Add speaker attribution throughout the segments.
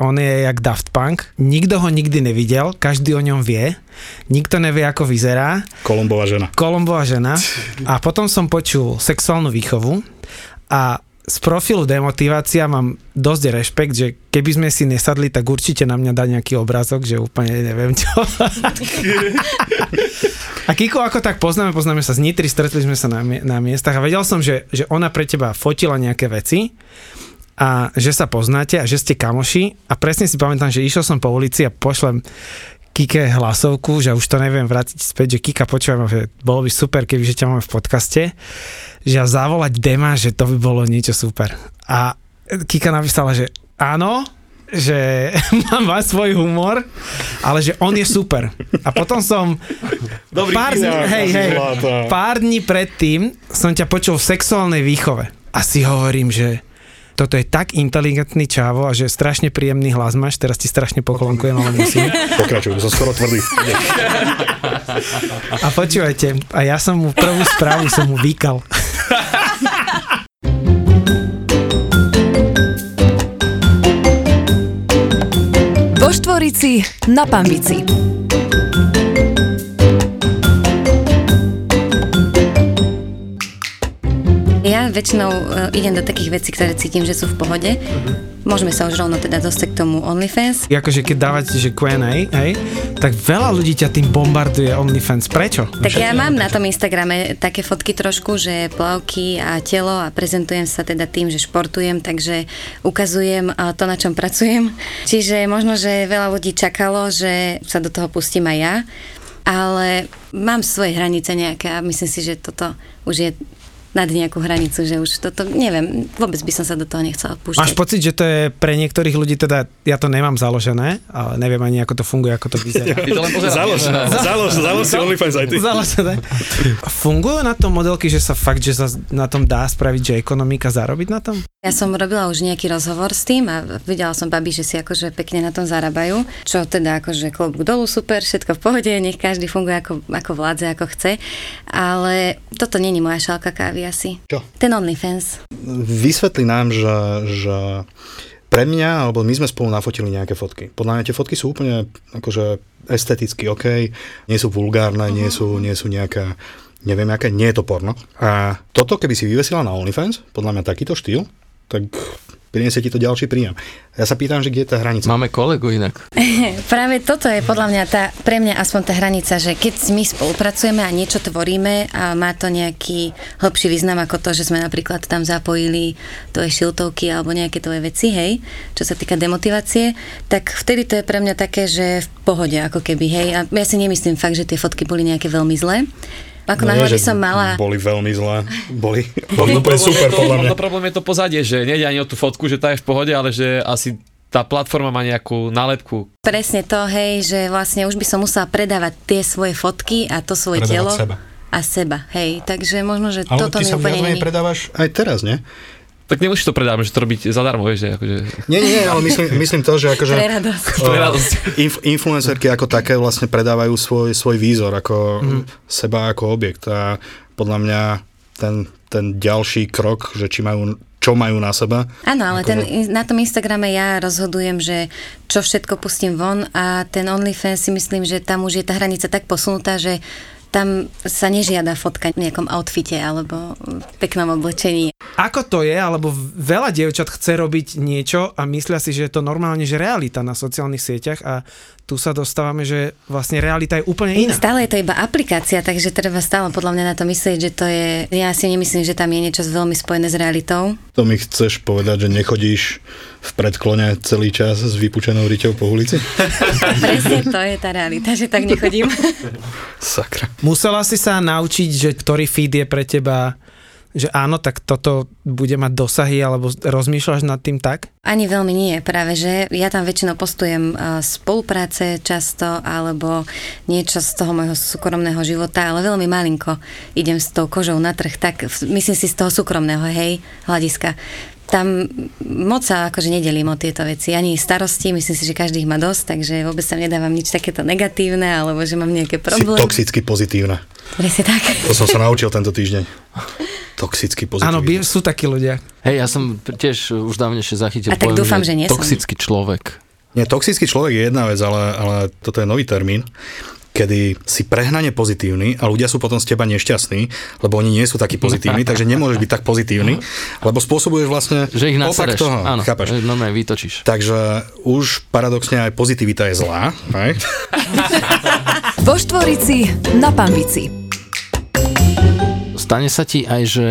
Speaker 1: On je jak Daft Punk, nikto ho nikdy nevidel, každý o ňom vie, nikto nevie, ako vyzerá.
Speaker 2: Kolumbová žena.
Speaker 1: Kolumbová žena. A potom som počul sexuálnu výchovu a z profilu demotivácia mám dosť rešpekt, že keby sme si nesadli, tak určite na mňa dá nejaký obrázok, že úplne neviem čo. a Kiko ako tak poznáme, poznáme sa z Nitry, stretli sme sa na, na miestach a vedel som, že, že ona pre teba fotila nejaké veci a že sa poznáte a že ste kamoši a presne si pamätám, že išiel som po ulici a pošlem Kike hlasovku, že už to neviem vrátiť späť, že Kika počúvam, že bolo by super, keby že ťa máme v podcaste, že ja zavolať Dema, že to by bolo niečo super. A Kika napísala, že áno, že má svoj humor, ale že on je super. A potom som
Speaker 2: Dobrý
Speaker 1: pár, dní, hej, hej, pár dní predtým som ťa počul v sexuálnej výchove. A si hovorím, že toto je tak inteligentný čávo a že strašne príjemný hlas máš, teraz ti strašne poklonkujem, ale musím.
Speaker 2: Pokračujem, som skoro tvrdý.
Speaker 1: A počúvajte, a ja som mu prvú správu som mu vykal.
Speaker 3: Vo Štvorici na Pambici.
Speaker 4: Väčšinou uh, idem do takých vecí, ktoré cítim, že sú v pohode. Môžeme sa už rovno teda dostať k tomu OnlyFans.
Speaker 1: Akože keď dávate, že Q&A, hej, tak veľa ľudí ťa tým bombarduje OnlyFans. Prečo?
Speaker 4: Tak ja mám na tom Instagrame také fotky trošku, že plavky a telo a prezentujem sa teda tým, že športujem, takže ukazujem uh, to, na čom pracujem. Čiže možno, že veľa ľudí čakalo, že sa do toho pustím aj ja, ale mám svoje hranice nejaké a myslím si, že toto už je nad nejakú hranicu, že už toto, neviem, vôbec by som sa do toho nechcela púšťať.
Speaker 1: Máš pocit, že to je pre niektorých ľudí, teda ja to nemám založené, ale neviem ani ako to funguje, ako to vyzerá.
Speaker 5: Ty to len pozerám.
Speaker 2: Založ, založ, založ si OnlyFans aj ty.
Speaker 1: Založené. Fungujú na tom modelky, že sa fakt, že sa na tom dá spraviť, že ekonomika zarobiť na tom?
Speaker 4: Ja som robila už nejaký rozhovor s tým a videla som babi, že si akože pekne na tom zarábajú, čo teda akože klobúk dolu, super, všetko v pohode, nech každý funguje ako, ako vládze, ako chce, ale toto není moja šálka kávy asi.
Speaker 2: Čo?
Speaker 4: Ten OnlyFans.
Speaker 2: Vysvetli nám, že, že pre mňa, alebo my sme spolu nafotili nejaké fotky. Podľa mňa tie fotky sú úplne akože esteticky OK, nie sú vulgárne, nie sú, nie sú nejaké, neviem aké, nie je to porno. A toto, keby si vyvesila na OnlyFans, podľa mňa takýto štýl, tak priniesie ti to ďalší príjem. Ja sa pýtam, že kde je tá hranica.
Speaker 5: Máme kolegu inak.
Speaker 4: Práve toto je podľa mňa tá, pre mňa aspoň tá hranica, že keď my spolupracujeme a niečo tvoríme a má to nejaký hlbší význam ako to, že sme napríklad tam zapojili tvoje šiltovky alebo nejaké tvoje veci, hej, čo sa týka demotivácie, tak vtedy to je pre mňa také, že v pohode ako keby, hej. A ja si nemyslím fakt, že tie fotky boli nejaké veľmi zlé. Ako
Speaker 2: No
Speaker 4: náhle
Speaker 2: nie,
Speaker 4: by
Speaker 2: že
Speaker 4: som mala...
Speaker 2: Boli veľmi zlé. Boli, boli úplne super,
Speaker 5: to,
Speaker 2: podľa mňa.
Speaker 5: No problém je to pozadie, že nejde ani o tú fotku, že tá je v pohode, ale že asi tá platforma má nejakú nálepku.
Speaker 4: Presne to, hej, že vlastne už by som musela predávať tie svoje fotky a to svoje
Speaker 6: Predávať
Speaker 4: telo.
Speaker 6: seba.
Speaker 4: A seba, hej. Takže možno, že
Speaker 6: Ale
Speaker 4: toto
Speaker 6: ty
Speaker 4: mi
Speaker 6: sa
Speaker 4: úplne
Speaker 6: viac predávaš
Speaker 2: Aj teraz, nie?
Speaker 5: Tak nemusíš to predávať, že to robiť zadarmo, vieš, že akože...
Speaker 2: Nie, nie, ale myslím, myslím to, že akože...
Speaker 4: Pre radosť.
Speaker 5: Pre radosť.
Speaker 2: Inf, influencerky ako také vlastne predávajú svoj, svoj výzor ako mm. seba ako objekt a podľa mňa ten, ten ďalší krok, že či majú, čo majú na seba.
Speaker 4: Áno, ale
Speaker 2: Ako-
Speaker 4: ten, na tom Instagrame ja rozhodujem, že čo všetko pustím von a ten OnlyFans si myslím, že tam už je tá hranica tak posunutá, že tam sa nežiada fotka v nejakom outfite alebo v peknom oblečení.
Speaker 1: Ako to je, alebo veľa dievčat chce robiť niečo a myslia si, že je to normálne, že realita na sociálnych sieťach a tu sa dostávame, že vlastne realita je úplne iná.
Speaker 4: Stále je to iba aplikácia, takže treba stále podľa mňa na to myslieť, že to je, ja si nemyslím, že tam je niečo veľmi spojené s realitou.
Speaker 2: To mi chceš povedať, že nechodíš v predklone celý čas s vypučenou riťou po ulici?
Speaker 4: Presne to je tá realita, že tak nechodím.
Speaker 2: Sakra.
Speaker 1: Musela si sa naučiť, že ktorý feed je pre teba že áno, tak toto bude mať dosahy, alebo rozmýšľaš nad tým tak?
Speaker 4: Ani veľmi nie, práve že ja tam väčšinou postujem uh, spolupráce často alebo niečo z toho môjho súkromného života, ale veľmi malinko idem s tou kožou na trh, tak myslím si z toho súkromného, hej, hľadiska. Tam moc sa akože nedelím o tieto veci, ani starosti, myslím si, že každý ich má dosť, takže vôbec sa nedávam nič takéto negatívne, alebo že mám nejaké
Speaker 2: Si
Speaker 4: problémy.
Speaker 2: toxicky pozitívna.
Speaker 4: Presne tak.
Speaker 2: To som sa naučil tento týždeň. Toxicky pozitívna.
Speaker 1: Áno, sú takí ľudia.
Speaker 5: Hej, ja som tiež už dávnejšie zachytil
Speaker 4: A tak dúfam, že nie som.
Speaker 5: toxický človek.
Speaker 2: Nie, toxický človek je jedna vec, ale, ale toto je nový termín kedy si prehnane pozitívny a ľudia sú potom z teba nešťastní, lebo oni nie sú takí pozitívni, takže nemôžeš byť tak pozitívny, lebo spôsobuješ vlastne
Speaker 6: Že ich
Speaker 2: opak toho.
Speaker 6: Áno,
Speaker 2: chápeš?
Speaker 6: no vytočíš.
Speaker 2: Takže už paradoxne aj pozitivita je zlá. Hej?
Speaker 3: Vo Štvorici na Pambici.
Speaker 6: Stane sa ti aj, že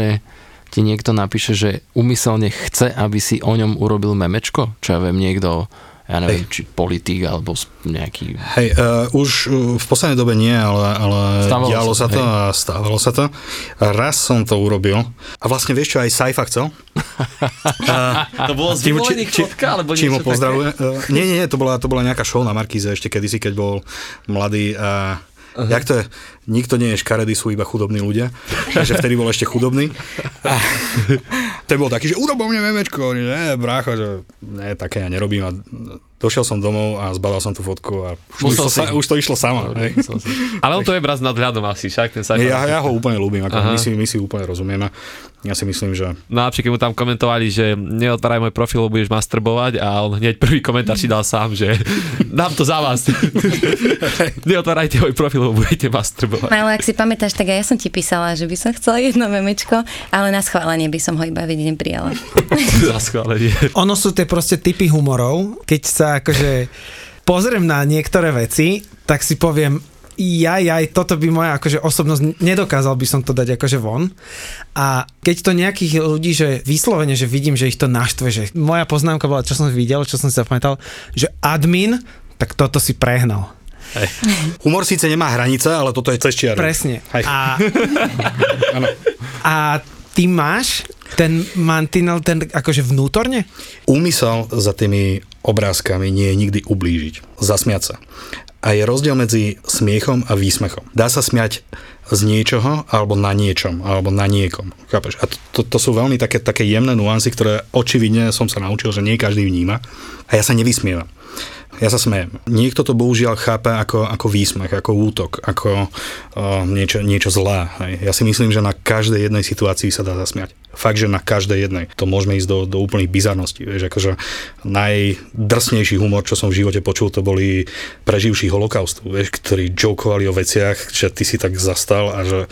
Speaker 6: ti niekto napíše, že umyselne chce, aby si o ňom urobil memečko? Čo ja viem, niekto, ja neviem, či politik alebo nejaký...
Speaker 2: Hej, uh, už uh, v poslednej dobe nie, ale, ale
Speaker 6: Stávalo
Speaker 2: dialo
Speaker 6: sa,
Speaker 2: to
Speaker 6: hej.
Speaker 2: a stávalo sa to. Raz som to urobil. A vlastne vieš čo, aj Saifa chcel.
Speaker 5: To bolo z vyvolených
Speaker 2: či-
Speaker 5: fotka, alebo také?
Speaker 2: pozdravuje. Uh, nie, nie, nie, to bola, to bola nejaká show na Markíze ešte kedysi, keď bol mladý a Uh-huh. Jak to je? Nikto nie je škaredý, sú iba chudobní ľudia. Takže vtedy bol ešte chudobný. A ten bol taký, že urobil mne memečko. Ne, brácho, že ne, také ja nerobím. A došiel som domov a zbadal som tú fotku a už, to
Speaker 6: Musel
Speaker 2: išlo,
Speaker 6: si.
Speaker 2: sa, už to išlo samo. Hej.
Speaker 5: Ale on to je braz nad hľadom asi, však ten.
Speaker 2: Ja, ja ho úplne ľúbim, ako
Speaker 5: Aha.
Speaker 2: my si, my si úplne rozumieme. Ja si myslím, že
Speaker 5: No a keď mu tam komentovali, že neotváraj môj profil, lebo budeš masturbovať a on hneď prvý komentár si dal sám, že dám to za vás. Neotvárajte môj profil, lebo budete masturbovať.
Speaker 4: Ale ak si pamätáš, tak aj ja som ti písala, že by som chcela jedno memečko, ale na schválenie by som ho iba vidieť neprijala.
Speaker 5: Za schválenie.
Speaker 1: Ono sú tie proste typy humorov, keď sa akože pozriem na niektoré veci, tak si poviem, jaj, jaj, toto by moja akože osobnosť, nedokázal by som to dať akože von. A keď to nejakých ľudí, že vyslovene, že vidím, že ich to naštve, že moja poznámka bola, čo som videl, čo som si zapamätal, že admin, tak toto si prehnal.
Speaker 2: hej. humor síce nemá hranice, ale toto je cez čiaru.
Speaker 1: Presne.
Speaker 2: Hej.
Speaker 1: A, a ty máš ten mantinel, ten akože vnútorne?
Speaker 2: Úmysel za tými obrázkami nie je nikdy ublížiť. Zasmiať sa. A je rozdiel medzi smiechom a výsmechom. Dá sa smiať z niečoho, alebo na niečom, alebo na niekom. Chápeš? A to, to sú veľmi také, také jemné nuancy, ktoré očividne som sa naučil, že nie každý vníma. A ja sa nevysmievam. Ja sa smejem. Niekto to bohužiaľ chápe ako, ako výsmech, ako útok, ako uh, niečo, niečo zlé. Hej. Ja si myslím, že na každej jednej situácii sa dá zasmiať. Fakt, že na každej jednej. To môžeme ísť do, do úplných bizarností. Vieš, akože najdrsnejší humor, čo som v živote počul, to boli preživší holokaustu, vieš, ktorí jokovali o veciach, že ty si tak zastal a že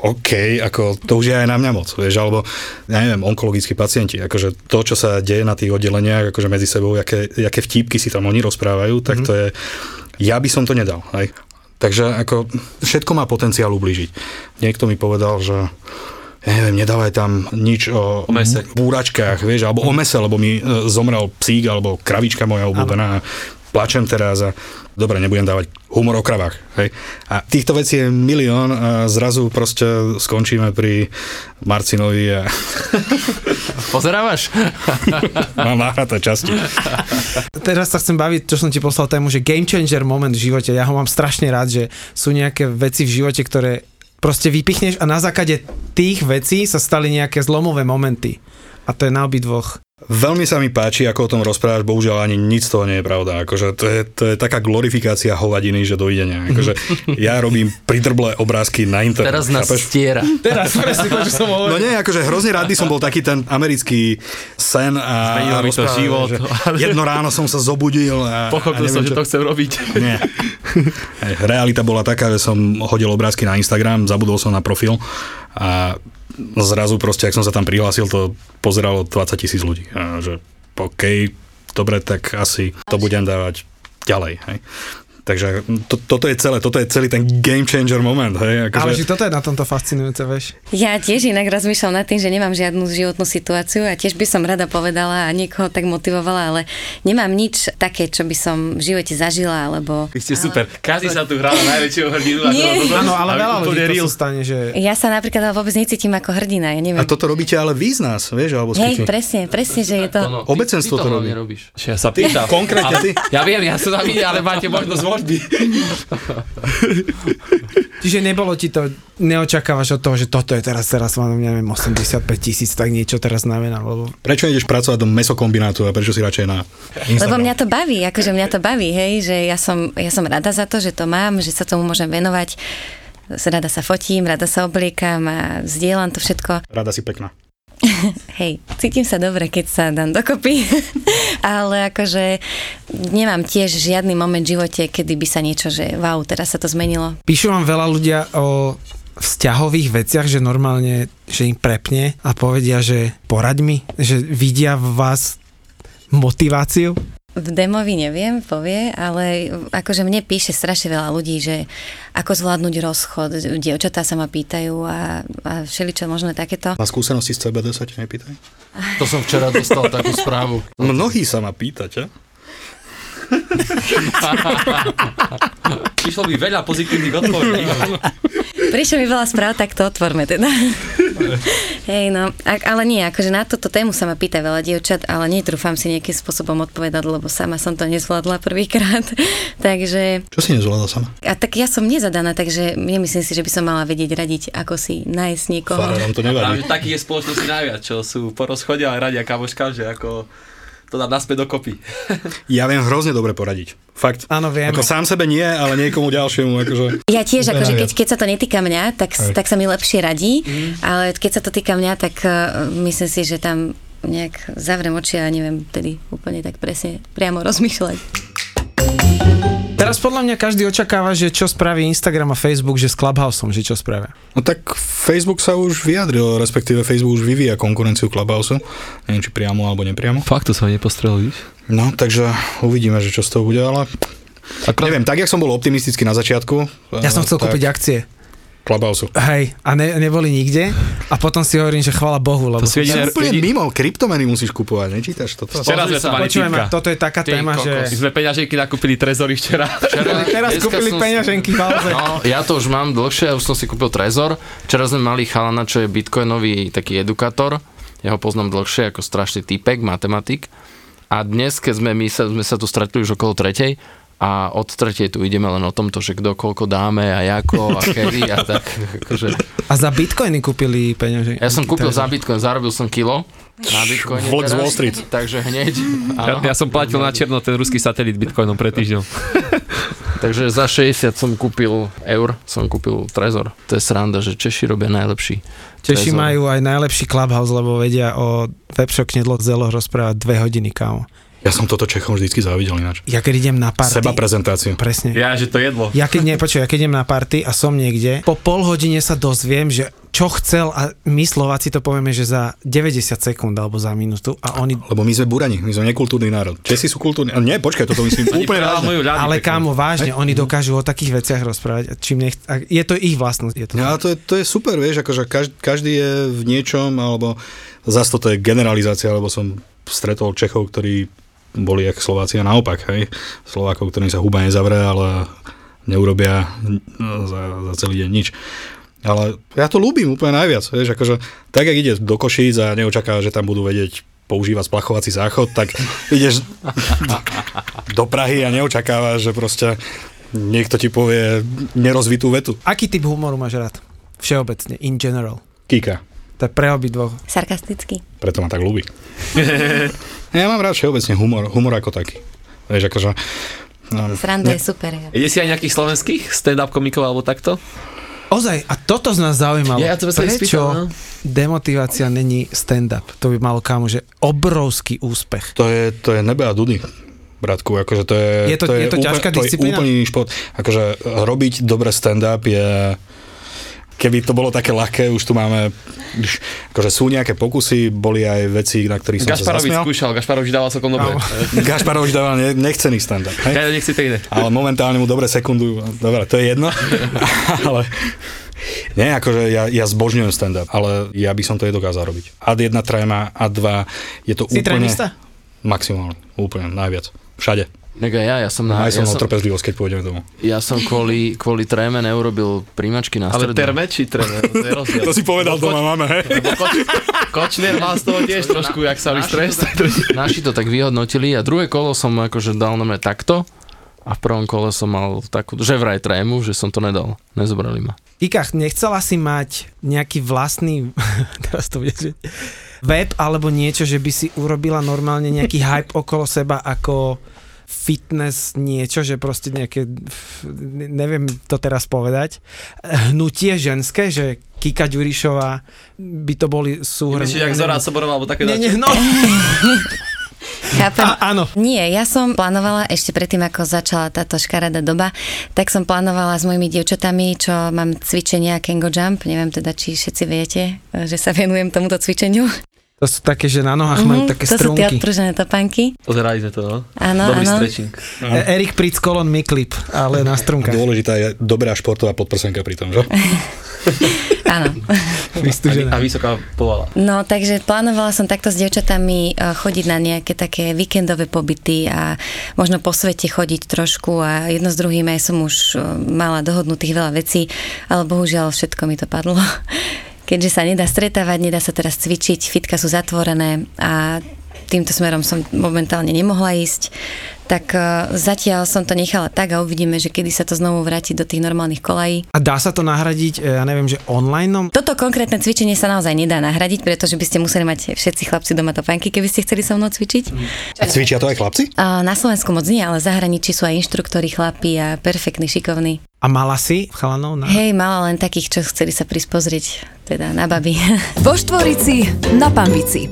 Speaker 2: OK, ako to už je aj na mňa moc, vieš, alebo ja neviem, onkologickí pacienti, akože to, čo sa deje na tých oddeleniach, akože medzi sebou, aké, aké vtipky si tam oni rozprávajú, tak to je, ja by som to nedal, hej. Takže ako všetko má potenciál ublížiť. Niekto mi povedal, že ja neviem, nedávaj tam nič o,
Speaker 5: O mese.
Speaker 2: búračkách, vieš, alebo o mese, lebo mi e, zomrel psík, alebo kravička moja obľúbená. Plačem teraz a dobre, nebudem dávať humor o kravách. Hej. A týchto vecí je milión a zrazu proste skončíme pri Marcinovi a
Speaker 6: Pozerávaš?
Speaker 2: mám nahraté časti.
Speaker 1: Teraz sa chcem baviť, čo som ti poslal tému, že game changer moment v živote. Ja ho mám strašne rád, že sú nejaké veci v živote, ktoré proste vypichneš a na základe tých vecí sa stali nejaké zlomové momenty. A to je na obidvoch.
Speaker 2: Veľmi sa mi páči, ako o tom rozprávaš, bohužiaľ ani nič z toho nie je pravda. Akože to, je, to je taká glorifikácia hovadiny, že dovidenia. Akože ja robím pridrblé obrázky na internet.
Speaker 6: Teraz nás
Speaker 2: chápeš?
Speaker 6: stiera.
Speaker 1: Teraz presne to, čo som
Speaker 2: No nie, akože hrozne rád by som bol taký ten americký sen a,
Speaker 5: mi to život.
Speaker 2: že jedno ráno som sa zobudil a,
Speaker 5: Pochopil
Speaker 2: a
Speaker 5: som,
Speaker 2: neviem,
Speaker 5: že
Speaker 2: čo-
Speaker 5: to chcem robiť.
Speaker 2: Nie. Realita bola taká, že som hodil obrázky na Instagram, zabudol som na profil a zrazu proste, ak som sa tam prihlásil, to pozeralo 20 tisíc ľudí. A že OK, dobre, tak asi to budem dávať ďalej. Hej. Takže to, toto je celé, toto je celý ten game changer moment. Hej, akože,
Speaker 1: Ale že toto je na tomto fascinujúce, vieš.
Speaker 4: Ja tiež inak rozmýšľam nad tým, že nemám žiadnu životnú situáciu a tiež by som rada povedala a niekoho tak motivovala, ale nemám nič také, čo by som v živote zažila, alebo...
Speaker 5: Vy ste super. Každý sa tu na najväčšieho hrdinu.
Speaker 1: Áno, ale veľa ľudí
Speaker 5: real.
Speaker 1: to stane, že...
Speaker 4: Ja sa napríklad ale vôbec necítim ako hrdina, ja neviem.
Speaker 2: a toto robíte ale vy z nás, vieš, alebo
Speaker 4: Hej, presne, presne, že je to...
Speaker 6: No,
Speaker 2: Obecenstvo
Speaker 6: ty, ty
Speaker 2: to robí.
Speaker 5: Ja sa pýtam.
Speaker 2: konkrétne
Speaker 5: Ale-
Speaker 2: ty?
Speaker 5: Ja viem, ja som tam videl, ale máte možnosť voľby.
Speaker 1: Čiže nebolo ti to, neočakávaš od toho, že toto je teraz, teraz mám, neviem, 85 tisíc, tak niečo teraz znamená, lebo
Speaker 2: Prečo ideš pracovať do mesokombinátu a prečo si radšej na Instagram?
Speaker 4: Lebo mňa to baví, akože mňa to baví, hej, že ja som, ja som rada za to, že to mám, že sa tomu môžem venovať. Rada sa fotím, rada sa obliekam a zdieľam to všetko.
Speaker 2: Rada si pekná.
Speaker 4: Hej, cítim sa dobre, keď sa dám dokopy, ale akože nemám tiež žiadny moment v živote, kedy by sa niečo, že wow, teraz sa to zmenilo.
Speaker 1: Píšu vám veľa ľudia o vzťahových veciach, že normálne, že im prepne a povedia, že poraď mi, že vidia v vás motiváciu?
Speaker 4: V demovi neviem, povie, ale akože mne píše strašne veľa ľudí, že ako zvládnuť rozchod, dievčatá sa ma pýtajú a, a všeličo možno takéto.
Speaker 2: Na skúsenosti z CBD sa ťa nepýtaj?
Speaker 6: To som včera dostal takú správu.
Speaker 2: Mnohí sa ma pýtate.
Speaker 5: Prišlo by veľa pozitívnych odpovedí.
Speaker 4: Prišlo mi veľa správ, tak to otvorme teda. Hej, no, ale nie, akože na túto tému sa ma pýta veľa dievčat, ale netrúfam si nejakým spôsobom odpovedať, lebo sama som to nezvládla prvýkrát. takže,
Speaker 2: Čo si nezvládla sama?
Speaker 4: a tak ja som nezadaná, takže nemyslím si, že by som mala vedieť radiť, ako si nájsť niekoho.
Speaker 2: Farárom to
Speaker 5: Práve
Speaker 2: nevadí.
Speaker 5: takých je spoločnosti najviac, čo sú po rozchode a radia kamoška, že ako to dá naspäť dokopy.
Speaker 2: Ja viem hrozne dobre poradiť. Fakt.
Speaker 1: Áno, vieme.
Speaker 2: Ako sám sebe nie, ale niekomu ďalšiemu. Akože...
Speaker 4: Ja tiež, akože keď, keď sa to netýka mňa, tak, tak sa mi lepšie radí, ale keď sa to týka mňa, tak uh, myslím si, že tam nejak zavrem oči a neviem tedy úplne tak presne priamo rozmýšľať.
Speaker 1: Teraz podľa mňa každý očakáva, že čo spraví Instagram a Facebook, že s Clubhouseom, že čo spravia.
Speaker 2: No tak Facebook sa už vyjadril, respektíve Facebook už vyvíja konkurenciu Clubhouse. Neviem, či priamo alebo nepriamo.
Speaker 5: Fakt to sa nepostrel, víš?
Speaker 2: No, takže uvidíme, že čo z toho bude, ale
Speaker 5: Akorát,
Speaker 2: neviem, tak jak som bol optimistický na začiatku.
Speaker 1: Ja som chcel
Speaker 2: tak
Speaker 1: kúpiť akcie.
Speaker 2: Clubhouse.
Speaker 1: Hej, a ne, neboli nikde. A potom si hovorím, že chvala Bohu, lebo...
Speaker 5: to si jedine,
Speaker 2: úplne mimo, kryptomeny musíš kupovať, nečítaš toto?
Speaker 5: Včera sme
Speaker 6: sa,
Speaker 1: Počujem, toto je taká
Speaker 6: Ty
Speaker 1: téma,
Speaker 6: kokos.
Speaker 1: že...
Speaker 5: My sme peňaženky nakúpili trezory včera.
Speaker 6: Včera,
Speaker 1: Teraz kúpili
Speaker 6: som
Speaker 1: peňaženky Alze.
Speaker 6: No, ja to už mám dlhšie, už som si kúpil Trezor. Včera sme mali chalana, čo je bitcoinový taký edukátor. Ja ho poznám dlhšie ako strašný typek, matematik. A dnes, keď sme, my sa, sme sa tu stretli už okolo tretej, a od tretej tu ideme len o tomto, že kto koľko dáme a ako a kedy a tak. Akože.
Speaker 1: A za bitcoiny kúpili peňaženky.
Speaker 6: Ja som kúpil za bitcoin, zarobil som kilo na bitcoine
Speaker 2: Vlk z Wall Street.
Speaker 6: Takže hneď.
Speaker 5: Ja,
Speaker 6: Áno.
Speaker 5: ja som platil na černo ten ruský satelit bitcoinom pred týždňom.
Speaker 6: Takže za 60 som kúpil eur, som kúpil Trezor. To je sranda, že Češi robia najlepší.
Speaker 1: Češi
Speaker 6: Trezor.
Speaker 1: majú aj najlepší Clubhouse, lebo vedia o webshop knedlo zelo rozprávať dve hodiny, kámo.
Speaker 2: Ja som toto Čechom vždycky závidel ináč.
Speaker 1: Ja keď idem na party...
Speaker 2: Seba prezentáciu.
Speaker 1: Presne.
Speaker 5: Ja, že to jedlo.
Speaker 1: Ja keď, nie, počuj, ja keď idem na party a som niekde, po pol hodine sa dozviem, že čo chcel a my Slováci to povieme, že za 90 sekúnd alebo za minútu a oni...
Speaker 2: Lebo my sme burani, my sme nekultúrny národ. Česi sú kultúrni. Nie, počkaj, toto myslím úplne vážne.
Speaker 1: Ale kámo, vážne, oni dokážu o takých veciach rozprávať. Čím nech, je to ich vlastnosť. Je to
Speaker 2: No, ale to je, to je super, vieš, akože každý, každý je v niečom, alebo zase toto je generalizácia, lebo som stretol Čechov, ktorí boli jak Slováci a naopak, hej. Slovákov, ktorým sa huba nezavre, ale neurobia za, za celý deň nič. Ale ja to ľúbim úplne najviac, vieš, akože tak, jak ide do Košíc a neočakáva, že tam budú vedieť používať splachovací záchod, tak ideš do Prahy a neočakáva, že proste niekto ti povie nerozvitú vetu.
Speaker 1: Aký typ humoru máš rád? Všeobecne, in general.
Speaker 2: Kika.
Speaker 1: To je pre obidvoch.
Speaker 4: Sarkasticky.
Speaker 2: Preto ma tak ľúbi. ja mám rád všeobecne humor, humor ako taký. Vieš, akože... No,
Speaker 4: Sranda
Speaker 2: ne-
Speaker 4: je super.
Speaker 5: Ide si aj nejakých slovenských stand-up komikov alebo takto?
Speaker 1: Ozaj, a toto z nás zaujímalo.
Speaker 5: Ja to by som
Speaker 1: Prečo
Speaker 5: spýtal, no.
Speaker 1: demotivácia není stand-up? To by malo kámo, že obrovský úspech.
Speaker 2: To je, to je nebe a dudy. Bratku, akože to je,
Speaker 1: Je to- je to ťažká
Speaker 2: to
Speaker 1: disciplína?
Speaker 2: je úplne iný šport. Akože robiť dobre stand-up je keby to bolo také ľahké, už tu máme, už, akože sú nejaké pokusy, boli aj veci, na ktorých som sa
Speaker 5: Gašparovič
Speaker 2: zasmial.
Speaker 5: skúšal, Gašparovič dával celkom dobre.
Speaker 2: Gašparovič dával ne, nechcený stand-up. Hej?
Speaker 5: Ja nechci to iné.
Speaker 2: ale momentálne mu dobre sekundu, dobre, to je jedno, ale nie, akože ja, ja zbožňujem stand-up, ale ja by som to nedokázal robiť. Ad jedna tréma, ad dva, je to
Speaker 1: Si
Speaker 2: úplne...
Speaker 1: trénista?
Speaker 2: Maximálne, úplne, najviac. Všade.
Speaker 6: Tak aj ja, ja som, na,
Speaker 2: Aj
Speaker 6: ja
Speaker 2: som
Speaker 6: som,
Speaker 2: o trpezlivosť, keď pôjdeme domov.
Speaker 6: ja som kvôli, kvôli tréme neurobil príjmačky na
Speaker 5: Ale
Speaker 6: strednú.
Speaker 5: terme či treme? To je rozdiel.
Speaker 2: To si povedal doma, máme, hej?
Speaker 5: Koč, Kočner mal z toho tiež trošku, jak sa mi stres.
Speaker 6: Naši to tak vyhodnotili a druhé kolo som akože dal na mňa takto a v prvom kole som mal takú, že vraj trému, že som to nedal. Nezobrali ma.
Speaker 1: Ikach, nechcela si mať nejaký vlastný, teraz to bude, web alebo niečo, že by si urobila normálne nejaký hype okolo seba ako fitness niečo, že proste nejaké, neviem to teraz povedať, hnutie ženské, že Kika Ďurišová by to boli súhrn.
Speaker 5: Myslíš, jak Zora Soborová, alebo také
Speaker 1: Nie, nie, no.
Speaker 4: Chápem.
Speaker 1: A, áno.
Speaker 4: Nie, ja som plánovala ešte predtým, ako začala táto škaredá doba, tak som plánovala s mojimi dievčatami, čo mám cvičenia Kengo Jump, neviem teda, či všetci viete, že sa venujem tomuto cvičeniu.
Speaker 1: To sú také, že na nohách majú také
Speaker 4: Mhm, to sú tie
Speaker 1: strunky.
Speaker 4: odpružené topánky.
Speaker 5: Pozerali sme to, no.
Speaker 4: Áno,
Speaker 5: Dobrý
Speaker 4: áno.
Speaker 5: stretching.
Speaker 1: E- Erik Pritz kolon Miklip, ale na strunkách.
Speaker 2: Dôležitá je dobrá športová podprsenka pri tom, že?
Speaker 4: Áno.
Speaker 1: Vystúžené.
Speaker 5: A vysoká povala.
Speaker 4: No, takže plánovala som takto s dievčatami eh, chodiť na nejaké také víkendové pobyty a možno po svete chodiť trošku a jedno s druhým aj som už eh, mala dohodnutých veľa vecí, ale bohužiaľ všetko mi to padlo. Keďže sa nedá stretávať, nedá sa teraz cvičiť, fitka sú zatvorené a týmto smerom som momentálne nemohla ísť, tak eh, zatiaľ som to nechala tak a uvidíme, že kedy sa to znovu vráti do tých normálnych kolají.
Speaker 1: A dá sa to nahradiť, e, ja neviem, že online?
Speaker 4: Toto konkrétne cvičenie sa naozaj nedá nahradiť, pretože by ste museli mať všetci chlapci doma topánky, keby ste chceli so mnou cvičiť.
Speaker 2: A cvičia to aj chlapci?
Speaker 4: Na Slovensku moc nie, ale v zahraničí sú aj inštruktori chlapi a perfektní, šikovní.
Speaker 1: A mala si chalanov na...
Speaker 4: Hej, mala len takých, čo chceli sa prísť pozrieť, teda na baby.
Speaker 3: Vo Štvorici na Pambici.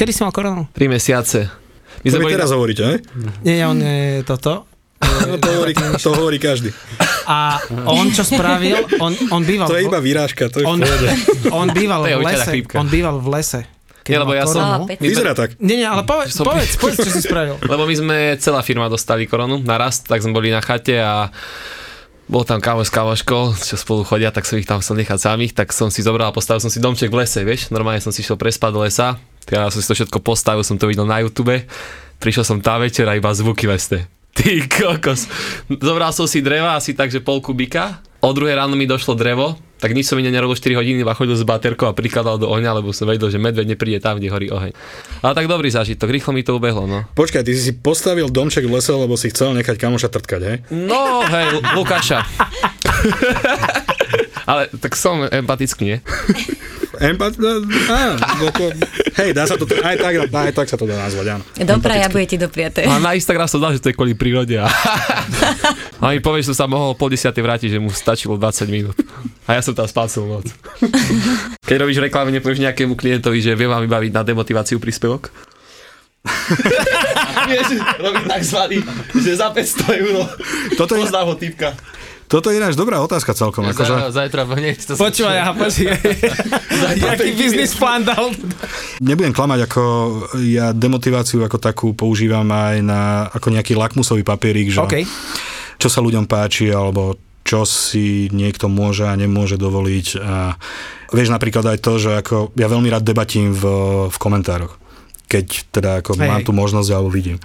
Speaker 1: Kedy si mal koronu?
Speaker 5: 3 mesiace. My
Speaker 2: To
Speaker 5: sme
Speaker 2: mi
Speaker 5: boli
Speaker 2: teraz
Speaker 5: na...
Speaker 2: hovoríte, ne?
Speaker 1: Nie, on je toto.
Speaker 2: No, to, hovorí, to hovorí každý.
Speaker 1: A on čo spravil, on, on býval...
Speaker 2: To je iba výrážka, to je
Speaker 1: on, on býval v lese. On býval v lese. Keď
Speaker 5: Nie, lebo ja som-
Speaker 1: koronu.
Speaker 5: My sme-
Speaker 2: Vyzerá tak.
Speaker 1: Nie, nie, ale povedz,
Speaker 5: Som-
Speaker 1: povedz, povedz, čo si spravil.
Speaker 5: Lebo my sme, celá firma dostali koronu naraz, tak sme boli na chate a bol tam kámoš s kámoškou, čo spolu chodia, tak som ich tam chcel nechať samých, tak som si zobral a postavil som si domček v lese, vieš, normálne som si šiel prespať do lesa, ja som si to všetko postavil, som to videl na YouTube, prišiel som tá večer a iba zvuky lesné. Ty kokos. Zobral som si dreva asi tak, že pol kubika, o druhé ráno mi došlo drevo, tak nič som mi nerobil 4 hodiny, iba chodil s baterkou a prikladal do ohňa, lebo som vedel, že medveď nepríde tam, kde horí oheň. Ale tak dobrý zážitok, rýchlo mi to ubehlo, no.
Speaker 2: Počkaj, ty si si postavil domček v lese, lebo si chcel nechať kamoša trtkať, hej?
Speaker 5: No, hej, Lukáša. Ale tak som empatický, nie?
Speaker 2: Empat... Á, no to, hej, dá sa to, aj tak, aj tak sa to dá nazvať, áno.
Speaker 4: Dopraja bude ti dopriate.
Speaker 5: A na Instagram som dal, že to je kvôli prírode. A, a mi povie, že som sa mohol po 10 vrátiť, že mu stačilo 20 minút. A ja som tam spal celú noc. Keď robíš reklamu, nepovieš nejakému klientovi, že viem vám vybaviť na demotiváciu príspevok? Vieš, robí takzvaný, že za 500 eur.
Speaker 2: Toto je,
Speaker 5: Poznám ho typka.
Speaker 2: Toto je ináč dobrá otázka celkom. Akože,
Speaker 6: Za, zajtra hneď to
Speaker 1: Počúvaj, ja počkaj. Jaký biznis plán dal?
Speaker 2: nebudem klamať, ako ja demotiváciu ako takú používam aj na ako nejaký lakmusový papierik, že
Speaker 1: OK.
Speaker 2: čo sa ľuďom páči, alebo čo si niekto môže a nemôže dovoliť. A vieš napríklad aj to, že ako ja veľmi rád debatím v, v komentároch, keď teda ako
Speaker 1: Hej,
Speaker 2: mám tú možnosť alebo vidím.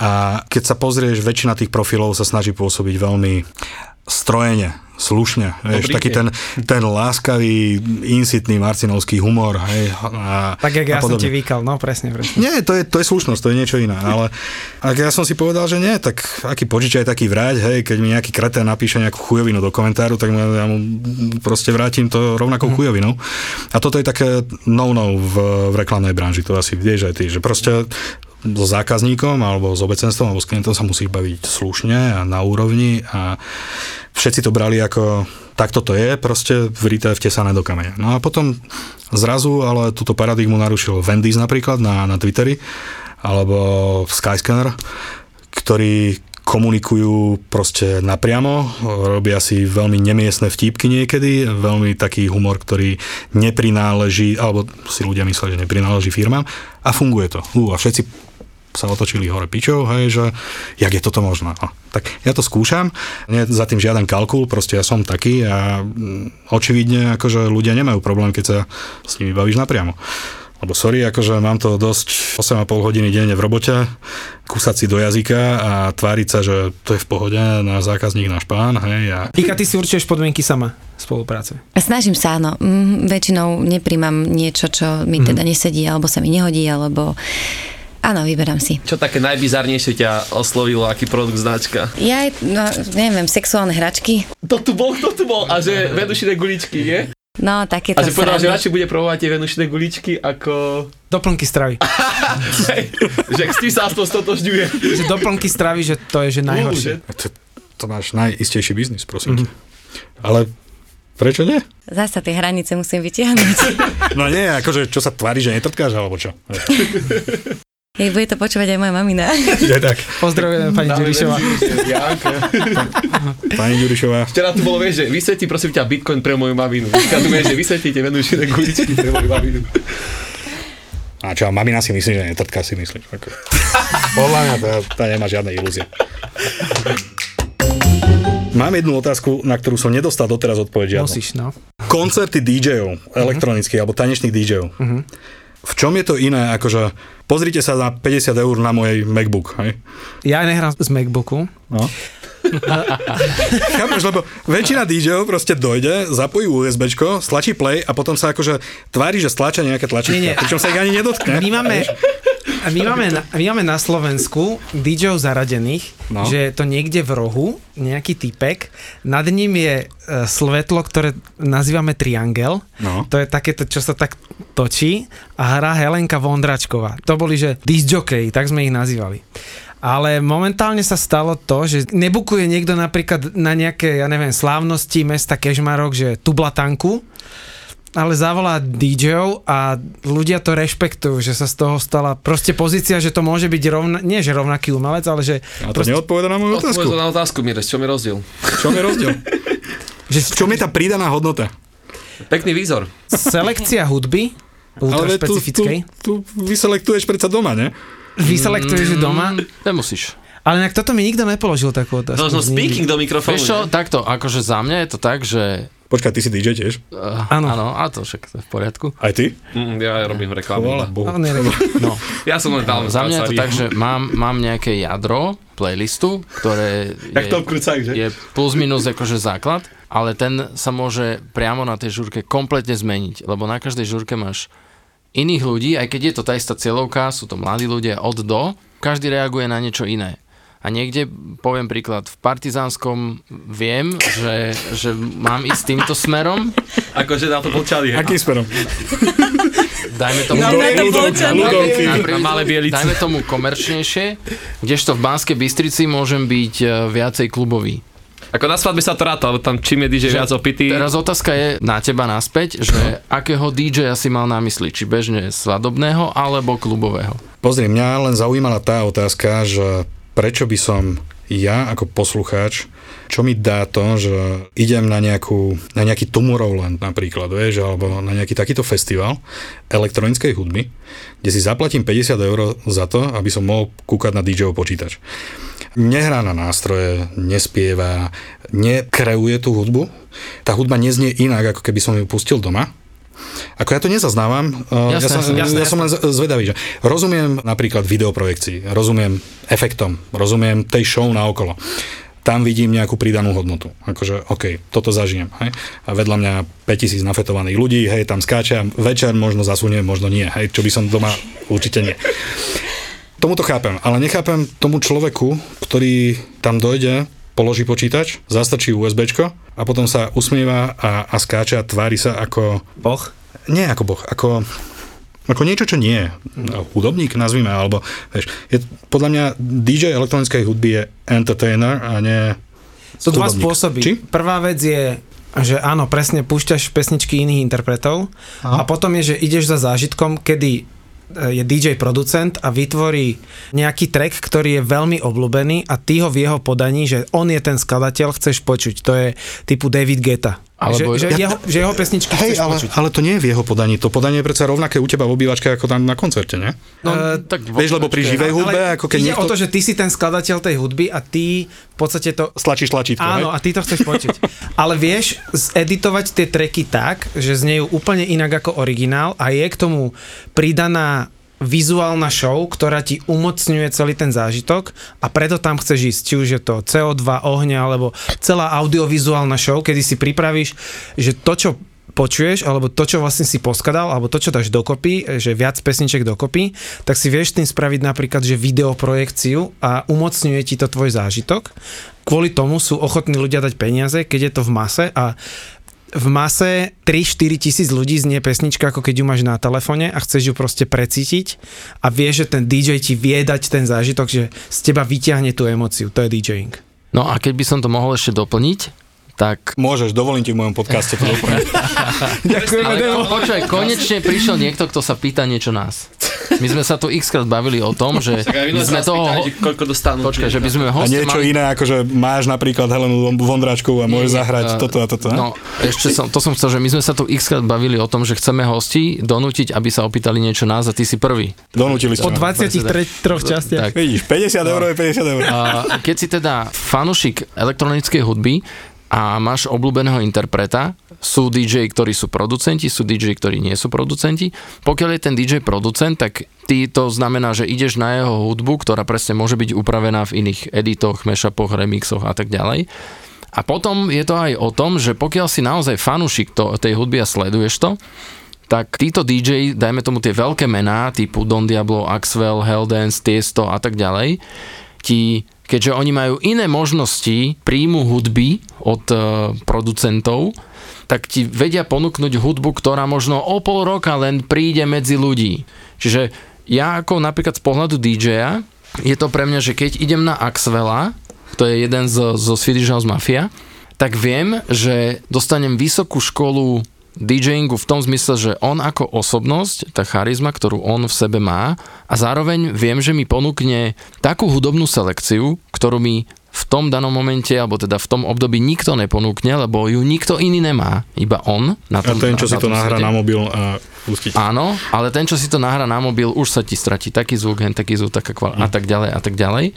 Speaker 2: A keď sa pozrieš, väčšina tých profilov sa snaží pôsobiť veľmi strojene, slušne, vieš, taký ten, ten láskavý, insitný marcinovský humor, hej, a,
Speaker 1: Tak, jak
Speaker 2: a
Speaker 1: ja som
Speaker 2: podobne.
Speaker 1: ti vykal, no presne, presne.
Speaker 2: Nie, to je, to je slušnosť, to je niečo iné. Ale ak ja som si povedal, že nie, tak aký požičaj, taký vrať, hej, keď mi nejaký kretén napíše nejakú chujovinu do komentáru, tak ja mu proste vrátim to rovnakou chujovinou. A toto je také no-no v, v reklamnej branži, to asi vieš aj ty, že proste so zákazníkom alebo s obecenstvom alebo s klientom sa musíš baviť slušne a na úrovni a všetci to brali ako takto to je, proste vrité vtesané do kameňa. No a potom zrazu, ale túto paradigmu narušil Wendy's napríklad na, na Twitteri alebo Skyscanner, ktorí komunikujú proste napriamo, robia si veľmi nemiestné vtípky niekedy, veľmi taký humor, ktorý neprináleží, alebo si ľudia myslia, že neprináleží firmám a funguje to. Ú, a všetci sa otočili hore pičou, hej, že jak je toto možné. No, tak ja to skúšam, nie za tým žiaden kalkul, proste ja som taký a mm, očividne akože ľudia nemajú problém, keď sa s nimi bavíš napriamo. Lebo sorry, akože mám to dosť 8,5 hodiny denne v robote, kúsať si do jazyka a tváriť sa, že to je v pohode, na zákazník náš pán, hej, a
Speaker 1: Kika, ty si určuješ podmienky sama spolupráce.
Speaker 4: Snažím sa, áno. Mm, väčšinou nepríjmam niečo, čo mi teda nesedí, alebo sa mi nehodí, alebo... Áno, vyberám si.
Speaker 5: Čo také najbizarnejšie ťa oslovilo, aký produkt značka?
Speaker 4: Ja, no, neviem, sexuálne hračky.
Speaker 5: To tu bol, kto tu bol? A že vedušine guličky, nie?
Speaker 4: No, takéto
Speaker 5: A že povedal, že radšej bude provovať tie venušné guličky ako...
Speaker 1: Doplnky stravy.
Speaker 5: že s tým sa aspoň stotožňuje.
Speaker 1: že doplnky stravy, že to je že najhoršie.
Speaker 2: To, to máš najistejší biznis, prosím. Mm-hmm. Ale prečo nie?
Speaker 4: Zasa tie hranice musím vytiahnuť.
Speaker 2: No nie, akože čo sa tvári, že netrtkáš, alebo čo?
Speaker 4: Hej, bude to počúvať aj moja mamina.
Speaker 2: Je tak.
Speaker 1: Pozdravujeme pani Ďurišová.
Speaker 2: Pani Ďurišová.
Speaker 5: Včera tu bolo, vieš, že vysvetí prosím ťa Bitcoin pre moju maminu. Dneska tu vieš, že vysvetíte venušné guličky pre moju maminu.
Speaker 2: A čo, mamina si myslí, že netrtká si myslíš. Ako. Podľa mňa tá, tá nemá žiadne ilúzie. Mám jednu otázku, na ktorú som nedostal doteraz odpoveď žiadnu.
Speaker 1: Musíš, no.
Speaker 2: Koncerty DJ-ov, elektronických alebo tanečných DJ-ov. V čom je to iné, akože pozrite sa na 50 eur na mojej MacBook, hej?
Speaker 1: Ja nehrám z MacBooku.
Speaker 2: No. Chápeš, lebo väčšina DJ-ov proste dojde, zapojí USBčko, stlačí play a potom sa akože tvári, že stlača nejaké
Speaker 1: nie.
Speaker 2: pričom sa ich ani nedotkne.
Speaker 1: My máme, a my máme, na, my máme na Slovensku DJ-ov zaradených, No. že je to niekde v rohu, nejaký typek, nad ním je e, svetlo, ktoré nazývame triangel,
Speaker 2: No.
Speaker 1: to je takéto, čo sa tak točí a hrá Helenka Vondračková. To boli, že disc jockey, tak sme ich nazývali. Ale momentálne sa stalo to, že nebukuje niekto napríklad na nejaké, ja neviem, slávnosti mesta Kežmarok, že tublatanku, ale zavolá DJov a ľudia to rešpektujú, že sa z toho stala proste pozícia, že to môže byť rovna, nie že rovnaký umelec, ale že,
Speaker 2: A to neodpoveda na moju otázku.
Speaker 5: Odpovedz na otázku, Mires, čo mi rozdiel?
Speaker 2: V čom je rozdiel?
Speaker 1: že
Speaker 2: V čom je tá pridaná hodnota?
Speaker 5: Pekný výzor.
Speaker 1: selekcia hudby, ultra
Speaker 2: Ale tu, tu,
Speaker 1: špecifickej,
Speaker 2: tu vyselektuješ predsa doma, ne?
Speaker 1: vyselektuješ doma,
Speaker 6: Nemusíš.
Speaker 1: ale inak toto mi nikto nepoložil takú otázku.
Speaker 5: Možno
Speaker 1: Nikdy.
Speaker 5: speaking do mikrofónu.
Speaker 6: Vieš čo, takto, akože za mňa je to tak, že...
Speaker 2: Počkaj, ty si DJ tiež?
Speaker 6: Uh,
Speaker 1: Áno.
Speaker 6: áno, a to však to je v poriadku.
Speaker 2: Aj ty?
Speaker 5: Mm, ja robím reklamu.
Speaker 2: Chvala. Bohu.
Speaker 6: No,
Speaker 5: Ja som len dal
Speaker 6: za mňa je to tak, že mám, mám nejaké jadro playlistu, ktoré je,
Speaker 5: Cruise, že?
Speaker 6: je plus minus akože základ, ale ten sa môže priamo na tej žurke kompletne zmeniť, lebo na každej žurke máš iných ľudí, aj keď je to tá istá cieľovka, sú to mladí ľudia od do, každý reaguje na niečo iné. A niekde, poviem príklad, v Partizánskom viem, že, že mám ísť týmto smerom,
Speaker 5: Akože na to počali.
Speaker 2: Akým smerom?
Speaker 6: dajme tomu...
Speaker 2: Ľudovky.
Speaker 6: Napríklad,
Speaker 5: Na Malé Bielice.
Speaker 6: Dajme tomu komerčnejšie, kdežto v Banskej Bystrici môžem byť e, viacej klubový.
Speaker 5: Ako na svadbe sa to ráta, lebo tam čím je DJ viac opitý.
Speaker 6: Teraz otázka je na teba naspäť, že akého DJ si mal na mysli, či bežne svadobného alebo klubového.
Speaker 2: Pozri, mňa len zaujímala tá otázka, že prečo by som ja ako poslucháč, čo mi dá to, že idem na, nejakú, na nejaký Tomorrowland napríklad, vieš, alebo na nejaký takýto festival elektronickej hudby, kde si zaplatím 50 eur za to, aby som mohol kúkať na DJ-ov počítač. Nehrá na nástroje, nespieva, nekreuje tú hudbu. Tá hudba neznie inak, ako keby som ju pustil doma. Ako ja to nezaznávam, ja,
Speaker 6: Jasné,
Speaker 2: som,
Speaker 6: jasné,
Speaker 2: ja som len zvedavý, že rozumiem napríklad videoprojekcii, rozumiem efektom, rozumiem tej show na okolo. Tam vidím nejakú pridanú hodnotu. Akože, OK, toto zažijem. Hej? A vedľa mňa 5000 nafetovaných ľudí, hej, tam skáče a večer možno zasuniem, možno nie. Hej, čo by som doma určite nie. Tomuto chápem, ale nechápem tomu človeku, ktorý tam dojde, položí počítač, zastrčí USBčko a potom sa usmieva a, a skáče a tvári sa ako
Speaker 1: Boh.
Speaker 2: nie ako boh, ako, ako niečo, čo nie je. Hudobník, nazvime, alebo, vieš, je, podľa mňa DJ elektronickej hudby je entertainer a nie
Speaker 1: Sú dva spôsoby.
Speaker 2: Či?
Speaker 1: Prvá vec je, že áno, presne púšťaš pesničky iných interpretov
Speaker 2: Aha.
Speaker 1: a potom je, že ideš za zážitkom, kedy je DJ producent a vytvorí nejaký track, ktorý je veľmi obľúbený a ty ho v jeho podaní, že on je ten skladateľ, chceš počuť. To je typu David Guetta.
Speaker 6: Alebo-
Speaker 1: že, že, jeho, že jeho pesničky
Speaker 2: Hej,
Speaker 1: chceš
Speaker 2: ale,
Speaker 1: počuť.
Speaker 2: ale to nie je v jeho podaní. To podanie je predsa rovnaké u teba v obývačke ako tam na koncerte, nie?
Speaker 6: No,
Speaker 1: Eh,
Speaker 6: tak
Speaker 2: Vieš, lebo pri živej hudbe, ako keď
Speaker 1: ide
Speaker 2: niekto
Speaker 1: o to, že ty si ten skladateľ tej hudby a ty v podstate to
Speaker 2: stlačíš tlačítko,
Speaker 1: Áno, a
Speaker 2: hej?
Speaker 1: ty to chceš počuť. Ale vieš zeditovať tie tracky tak, že znejú úplne inak ako originál a je k tomu pridaná vizuálna show, ktorá ti umocňuje celý ten zážitok a preto tam chceš ísť, či už je to CO2, ohňa, alebo celá audiovizuálna show, kedy si pripravíš, že to, čo počuješ, alebo to, čo vlastne si poskladal, alebo to, čo dáš dokopy, že viac pesniček dokopy, tak si vieš tým spraviť napríklad, že videoprojekciu a umocňuje ti to tvoj zážitok. Kvôli tomu sú ochotní ľudia dať peniaze, keď je to v mase a v mase 3-4 tisíc ľudí znie pesnička, ako keď ju máš na telefóne a chceš ju proste precítiť a vieš, že ten DJ ti vie dať ten zážitok, že z teba vyťahne tú emociu. To je DJing.
Speaker 6: No a keď by som to mohol ešte doplniť, tak...
Speaker 2: Môžeš, dovolím ti v mojom podcaste to doplniť.
Speaker 1: Ďakujeme,
Speaker 6: Ale ko- počkaj, konečne prišiel niekto, kto sa pýta niečo nás. My sme sa tu x krát bavili o tom, že my sme toho...
Speaker 5: pýtajte, koľko dostanú.
Speaker 6: Počkaj, že by sme
Speaker 2: A niečo
Speaker 6: mali...
Speaker 2: iné, ako že máš napríklad Helenu Vondráčkovú a môžeš zahrať
Speaker 6: eh,
Speaker 2: toto a toto. ne?
Speaker 6: No, ešte som, to som chcel, že my sme sa tu x krát bavili o tom, že chceme hosti donútiť, aby sa opýtali niečo nás a ty si prvý.
Speaker 2: Donútili
Speaker 1: Po
Speaker 2: sme.
Speaker 1: 23 troch častiach.
Speaker 6: Tak.
Speaker 2: Vidíš, 50 eur je 50 eur.
Speaker 6: Keď si teda fanušik elektronickej hudby a máš obľúbeného interpreta, sú DJ, ktorí sú producenti, sú DJ, ktorí nie sú producenti. Pokiaľ je ten DJ producent, tak ty to znamená, že ideš na jeho hudbu, ktorá presne môže byť upravená v iných editoch, mashupoch, remixoch a tak ďalej. A potom je to aj o tom, že pokiaľ si naozaj fanúšik to, tej hudby a sleduješ to, tak títo DJ, dajme tomu tie veľké mená, typu Don Diablo, Axwell, Helldance, Tiesto a tak ďalej, ti, keďže oni majú iné možnosti príjmu hudby od e, producentov, tak ti vedia ponúknuť hudbu, ktorá možno o pol roka len príde medzi ľudí. Čiže ja ako napríklad z pohľadu DJ-a, je to pre mňa, že keď idem na Axwella, to je jeden zo, zo Swedish House Mafia, tak viem, že dostanem vysokú školu DJingu v tom zmysle, že on ako osobnosť, tá charizma, ktorú on v sebe má a zároveň viem, že mi ponúkne takú hudobnú selekciu, ktorú mi v tom danom momente, alebo teda v tom období nikto neponúkne, lebo ju nikto iný nemá, iba on. Na
Speaker 2: A
Speaker 6: tom,
Speaker 2: ten, čo si
Speaker 6: na
Speaker 2: to nahrá na mobil a pustiť.
Speaker 6: Áno, ale ten, čo si to nahrá na mobil, už sa ti stratí taký zvuk, hen taký zvuk, taká kval- a tak ďalej a tak ďalej.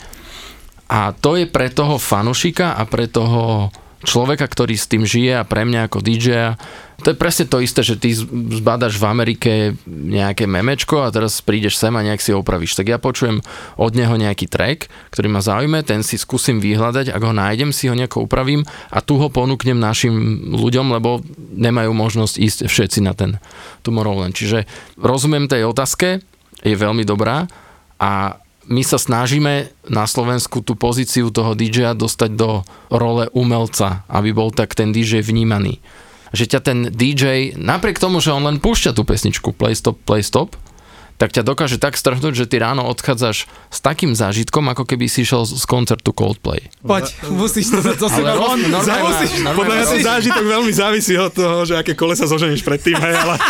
Speaker 6: A to je pre toho fanušika a pre toho človeka, ktorý s tým žije a pre mňa ako DJ, to je presne to isté, že ty zbadaš v Amerike nejaké memečko a teraz prídeš sem a nejak si ho opravíš. Tak ja počujem od neho nejaký track, ktorý ma zaujme, ten si skúsim vyhľadať, ak ho nájdem, si ho nejako upravím a tu ho ponúknem našim ľuďom, lebo nemajú možnosť ísť všetci na ten Tomorrowland. Čiže rozumiem tej otázke, je veľmi dobrá a my sa snažíme na Slovensku tú pozíciu toho DJ-a dostať do role umelca, aby bol tak ten DJ vnímaný. Že ťa ten DJ, napriek tomu, že on len púšťa tú pesničku Play Stop, Play Stop, tak ťa dokáže tak strhnúť, že ty ráno odchádzaš s takým zážitkom, ako keby si išiel z koncertu Coldplay.
Speaker 1: Poď, musíš to
Speaker 6: Ale
Speaker 1: seba Musíš-
Speaker 6: normálne-
Speaker 2: Podľa mňa ten zážitok veľmi závisí od toho, že aké kolesa zoženieš predtým, hej, ale...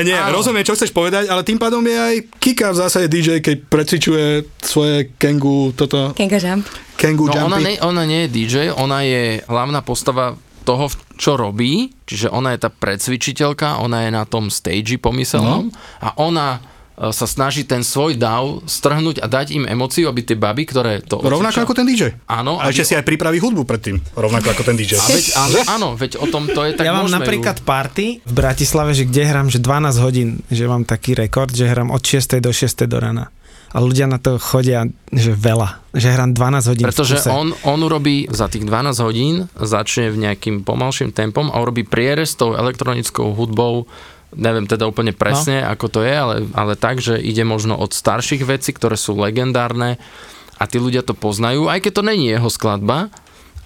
Speaker 2: Nie,
Speaker 6: Áno.
Speaker 2: rozumiem, čo chceš povedať, ale tým pádom je aj Kika v zásade DJ, keď precvičuje svoje Kengu, toto,
Speaker 4: Kenga Jump.
Speaker 2: Kengu
Speaker 6: No ona, nie, ona nie je DJ, ona je hlavná postava toho, čo robí, čiže ona je tá predsvičiteľka, ona je na tom stage pomyselnom a ona e, sa snaží ten svoj dav strhnúť a dať im emóciu, aby tie baby, ktoré to...
Speaker 2: Rovnako ako ten DJ.
Speaker 6: Áno.
Speaker 2: A
Speaker 6: aby-
Speaker 2: ešte si aj pripraví hudbu predtým, rovnako ako ten DJ.
Speaker 6: A veď, áno, áno, veď o tom to je tak
Speaker 1: ja mám napríklad
Speaker 6: ju...
Speaker 1: party v Bratislave, že kde hrám, že 12 hodín, že mám taký rekord, že hrám od 6. do 6. do rana. A ľudia na to chodia, že veľa. Že hrám 12 hodín
Speaker 6: Pretože on, on urobí za tých 12 hodín, začne v nejakým pomalším tempom a urobí prierez tou elektronickou hudbou, neviem teda úplne presne, no. ako to je, ale, ale tak, že ide možno od starších vecí, ktoré sú legendárne a tí ľudia to poznajú, aj keď to není jeho skladba,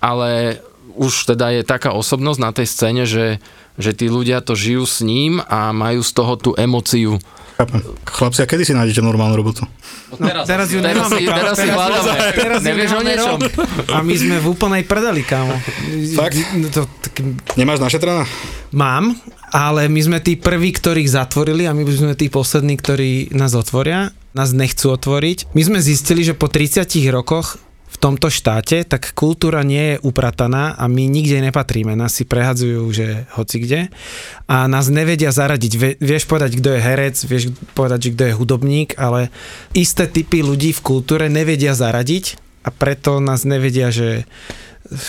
Speaker 6: ale už teda je taká osobnosť na tej scéne, že, že tí ľudia to žijú s ním a majú z toho tú emociu.
Speaker 2: Chápem. Chlapci, a kedy si nájdete normálnu robotu?
Speaker 1: No, teraz ju
Speaker 6: Teraz
Speaker 1: nemáme,
Speaker 6: si,
Speaker 1: kámo,
Speaker 6: teraz si hľadáme.
Speaker 1: teraz ju
Speaker 6: Nevieš o niečom?
Speaker 1: A my sme v úplnej prdeli, kámo.
Speaker 2: Fakt?
Speaker 1: No To, tak,
Speaker 2: Nemáš našetrená?
Speaker 1: mám, ale my sme tí prví, ktorých zatvorili a my sme tí poslední, ktorí nás otvoria. Nás nechcú otvoriť. My sme zistili, že po 30 rokoch tomto štáte, tak kultúra nie je uprataná a my nikde nepatríme. Nás si prehadzujú, že hoci kde. A nás nevedia zaradiť. Vie, vieš povedať, kto je herec, vieš povedať, že kto je hudobník, ale isté typy ľudí v kultúre nevedia zaradiť a preto nás nevedia, že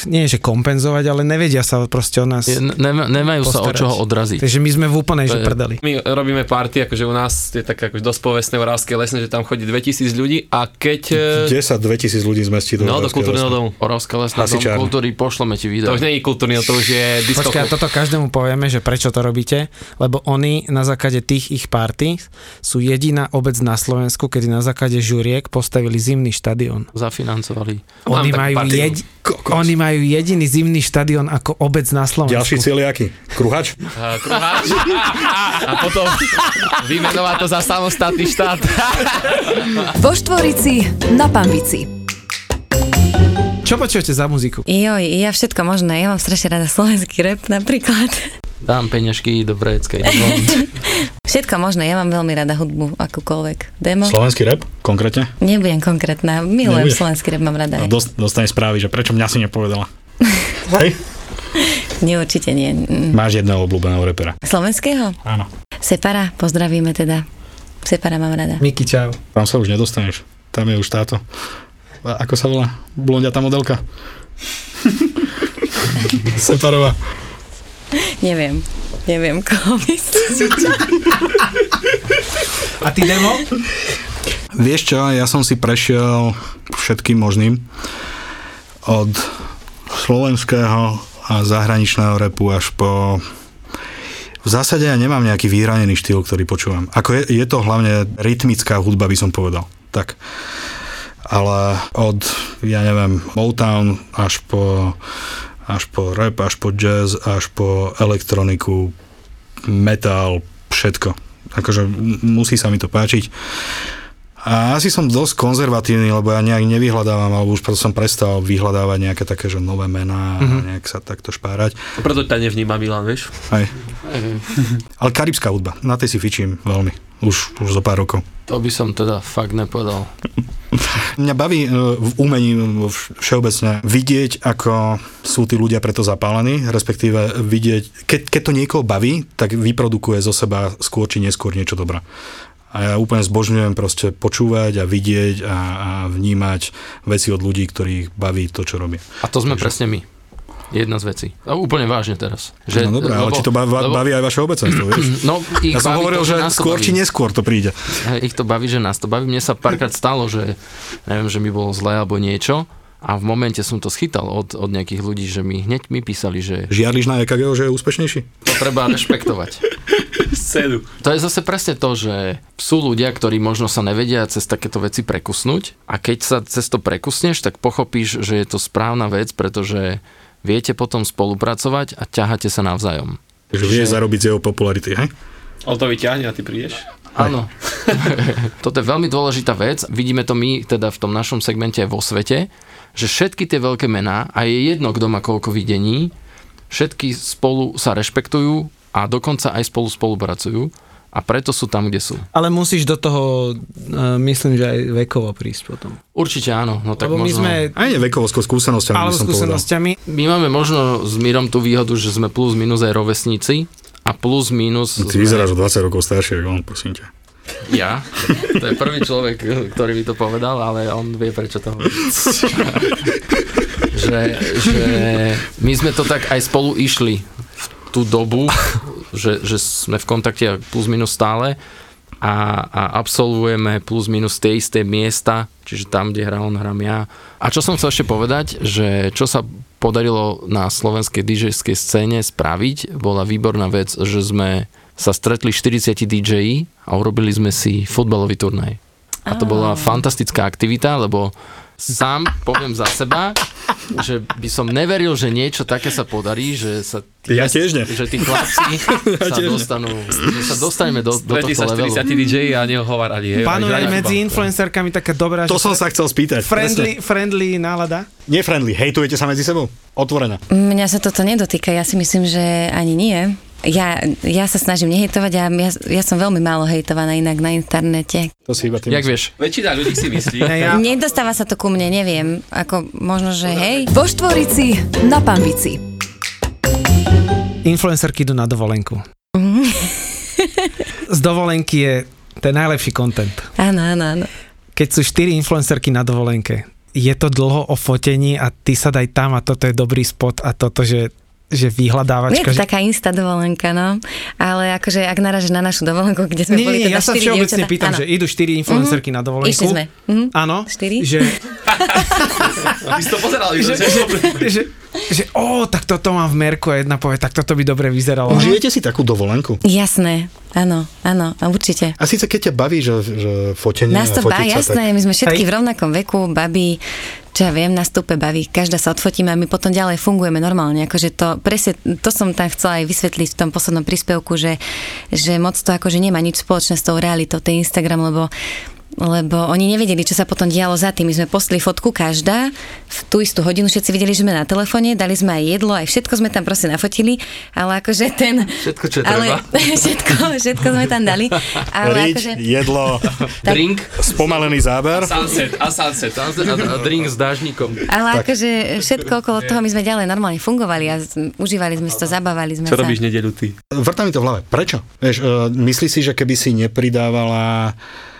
Speaker 1: nie že kompenzovať, ale nevedia sa proste o nás
Speaker 6: Je- nema- Nemajú sa o
Speaker 1: postarať.
Speaker 6: čoho odraziť.
Speaker 1: Takže my sme v úplnej že prdeli.
Speaker 5: My robíme party, akože u nás je tak akože dosť povestné Oravské lesné, že tam chodí 2000 ľudí a keď... e,
Speaker 2: 10 2000 ľudí zmestí do
Speaker 5: No, do kultúrneho domu.
Speaker 6: Oravská lesná dom kultúry, pošleme ti video.
Speaker 5: To už nie je kultúrny, to už je
Speaker 1: Počkaj, a
Speaker 5: diskoklub.
Speaker 1: toto každému povieme, že prečo to robíte, lebo oni na základe tých ich party sú jediná obec na Slovensku, kedy na základe žuriek postavili zimný štadión.
Speaker 6: Zafinancovali.
Speaker 1: Oni majú,
Speaker 5: partiu.
Speaker 1: jedi- oni Oni majú jediný zimný štadión ako obec na Slovensku.
Speaker 2: Ďalší cieľ je aký? Kruhač?
Speaker 5: A, kruháč. a potom vymenovať to za samostatný štát.
Speaker 3: Vo Štvorici na Pambici.
Speaker 1: Čo počujete za muziku?
Speaker 4: Joj, ja všetko možné. Ja mám strašne rada slovenský rap napríklad.
Speaker 6: Dám peňažky do Breckej.
Speaker 4: Všetko možné. Ja mám veľmi rada hudbu, akúkoľvek. Demo?
Speaker 2: Slovenský rap, konkrétne?
Speaker 4: Nebudem konkrétna. Milujem
Speaker 2: Nebudeš?
Speaker 4: slovenský rap, mám rada.
Speaker 2: Dost, dostane správy, že prečo mňa si nepovedala. Hej?
Speaker 4: Nie, určite nie. Mm.
Speaker 2: Máš jedného obľúbeného repera.
Speaker 4: Slovenského?
Speaker 2: Áno.
Speaker 4: Separa, pozdravíme teda. Separa mám rada.
Speaker 1: Miki, čau.
Speaker 2: Tam sa už nedostaneš. Tam je už táto. A Ako sa volá? Blondiatá modelka? Separová.
Speaker 4: Neviem. Neviem, koho myslíš.
Speaker 1: A ty demo?
Speaker 2: Vieš čo, ja som si prešiel všetkým možným. Od slovenského a zahraničného repu až po... V zásade ja nemám nejaký vyhranený štýl, ktorý počúvam. Ako je, je to hlavne rytmická hudba, by som povedal. Tak. Ale od, ja neviem, Motown až po, až po rap, až po jazz, až po elektroniku, metal, všetko. Akože musí sa mi to páčiť. A asi som dosť konzervatívny, lebo ja nejak nevyhľadávam, alebo už preto som prestal vyhľadávať nejaké také, že nové mená a nejak sa takto špárať.
Speaker 5: Preto ťa nevníma Milan, vieš?
Speaker 2: Hej. Ale karibská hudba, na tej si fičím veľmi. Už, už zo pár rokov.
Speaker 6: To by som teda fakt nepovedal.
Speaker 2: Mňa baví e, v umení vš- všeobecne vidieť, ako sú tí ľudia preto zapálení, respektíve vidieť, keď, keď to niekoho baví, tak vyprodukuje zo seba skôr či neskôr niečo dobré. A ja úplne zbožňujem proste počúvať a vidieť a, a vnímať veci od ľudí, ktorých baví to, čo robia.
Speaker 6: A to sme presne my. Jedna z vecí. A úplne vážne teraz. Že,
Speaker 2: no dobré, ale či to baví, baví aj vaše obecenstvo, vieš?
Speaker 6: No, ich
Speaker 2: Ja som hovoril,
Speaker 6: to,
Speaker 2: že
Speaker 6: nás to
Speaker 2: skôr
Speaker 6: baví.
Speaker 2: či neskôr to príde.
Speaker 6: Ich to baví, že nás to baví. Mne sa párkrát stalo, že neviem, že mi bolo zlé alebo niečo a v momente som to schytal od, od nejakých ľudí, že mi hneď mi písali, že
Speaker 2: Žiarliš na EKG, že je úspešnejší?
Speaker 6: to treba rešpektovať.
Speaker 5: Scénu.
Speaker 6: To je zase presne to, že sú ľudia, ktorí možno sa nevedia cez takéto veci prekusnúť a keď sa cez to prekusneš, tak pochopíš, že je to správna vec, pretože viete potom spolupracovať a ťaháte sa navzájom.
Speaker 2: Takže vie zarobiť z jeho popularity, hej?
Speaker 5: On to vyťahne a ty prídeš.
Speaker 6: Áno. Toto je veľmi dôležitá vec. Vidíme to my teda v tom našom segmente aj vo svete, že všetky tie veľké mená, a je jedno, kto má koľko videní, všetky spolu sa rešpektujú a dokonca aj spolu spolupracujú a preto sú tam, kde sú.
Speaker 1: Ale musíš do toho, uh, myslím, že aj vekovo prísť potom.
Speaker 6: Určite áno. No tak
Speaker 1: Lebo my
Speaker 6: možno...
Speaker 1: sme,
Speaker 2: Aj nie vekovo, skôr skúsenosťami,
Speaker 1: alebo skúsenosťami,
Speaker 6: My máme možno s Mírom tú výhodu, že sme plus minus aj rovesníci a plus minus...
Speaker 2: Ty vyzeráš o 20 rokov staršie, ako on, prosím ťa.
Speaker 6: Ja. To je prvý človek, ktorý mi to povedal, ale on vie, prečo to hovorí. že, že my sme to tak aj spolu išli tú dobu, že, že sme v kontakte plus minus stále a, a absolvujeme plus minus tie isté miesta, čiže tam, kde hrá on, hrám ja. A čo som chcel ešte povedať, že čo sa podarilo na slovenskej DJskej scéne spraviť, bola výborná vec, že sme sa stretli 40 DJ a urobili sme si futbalový turnaj. A to bola fantastická aktivita, lebo sám poviem za seba, že by som neveril, že niečo také sa podarí, že sa tí,
Speaker 2: Ja tiež nie.
Speaker 6: že tí chlapci sa
Speaker 2: tiež nie.
Speaker 6: dostanú, že sa dostaneme do, do tohto
Speaker 5: sa
Speaker 6: levelu.
Speaker 5: 40 DJ a nehovárali. hej,
Speaker 1: panuje medzi influencerkami taká dobrá,
Speaker 2: To som sa chcel spýtať.
Speaker 1: friendly, friendly nálada.
Speaker 2: Presne. Nie friendly, hejtujete sa medzi sebou? Otvorene.
Speaker 4: Mňa sa toto nedotýka, ja si myslím, že ani nie. Ja, ja sa snažím nehejtovať a ja, ja som veľmi málo hejtovaná inak na internete.
Speaker 2: To si iba ty
Speaker 6: Jak vieš?
Speaker 5: Väčšina ľudí si myslí.
Speaker 1: Ne, ja,
Speaker 4: Nedostáva sa to ku mne, neviem. Ako možno, že hej.
Speaker 3: Vo Štvorici na Pambici.
Speaker 1: influencerky idú na dovolenku. Z dovolenky je ten najlepší content.
Speaker 4: Áno, áno, áno.
Speaker 1: Keď sú štyri influencerky na dovolenke, je to dlho o fotení a ty sa daj tam a toto je dobrý spot a toto, že, že
Speaker 4: Je
Speaker 1: vyhľadávačka.
Speaker 4: to
Speaker 1: že...
Speaker 4: taká insta dovolenka, no. Ale akože, ak narážeš na našu dovolenku, kde sme
Speaker 1: Nie,
Speaker 4: boli teda
Speaker 1: ja sa všeobecne
Speaker 4: dievčatá-
Speaker 1: pýtam,
Speaker 4: áno.
Speaker 1: že idú štyri influencerky na dovolenku.
Speaker 4: Išli sme. Mhm.
Speaker 1: Áno,
Speaker 4: Štyri?
Speaker 1: že
Speaker 5: Ty si to pozeral,
Speaker 1: že, že, že, že, ó, tak toto mám v merku a jedna povie, tak toto by dobre vyzeralo.
Speaker 2: Užijete si takú dovolenku?
Speaker 4: Jasné, áno, áno, a určite.
Speaker 2: A síce keď ťa baví, že, že fotenie
Speaker 4: Nás to
Speaker 2: a fotiť
Speaker 4: baví,
Speaker 2: sa,
Speaker 4: jasné,
Speaker 2: tak...
Speaker 4: my sme všetky
Speaker 1: Hej.
Speaker 4: v rovnakom veku, babi, čo ja viem, na stupe baví, každá sa odfotíme a my potom ďalej fungujeme normálne, akože to, presne, to som tam chcela aj vysvetliť v tom poslednom príspevku, že, že moc to akože nemá nič spoločné s tou realitou, ten Instagram, lebo lebo oni nevedeli, čo sa potom dialo za tým. My sme postli fotku každá, v tú istú hodinu všetci videli, že sme na telefóne, dali sme aj jedlo, aj všetko sme tam proste nafotili, ale akože ten...
Speaker 6: Všetko, čo
Speaker 4: ale,
Speaker 6: treba.
Speaker 4: všetko, všetko sme tam dali. Ale
Speaker 2: Riť,
Speaker 4: akože,
Speaker 2: jedlo,
Speaker 6: Drink
Speaker 2: spomalený záber.
Speaker 5: Sunset a sunset.
Speaker 6: a, a drink s dážnikom.
Speaker 4: Ale akože všetko okolo toho my sme ďalej normálne fungovali a užívali sme si to, zabávali sme
Speaker 5: Čo
Speaker 4: sa.
Speaker 5: robíš nedeľu ty?
Speaker 2: Vrtá mi to v hlave. Prečo? Vieš, uh, myslíš si, že keby si nepridávala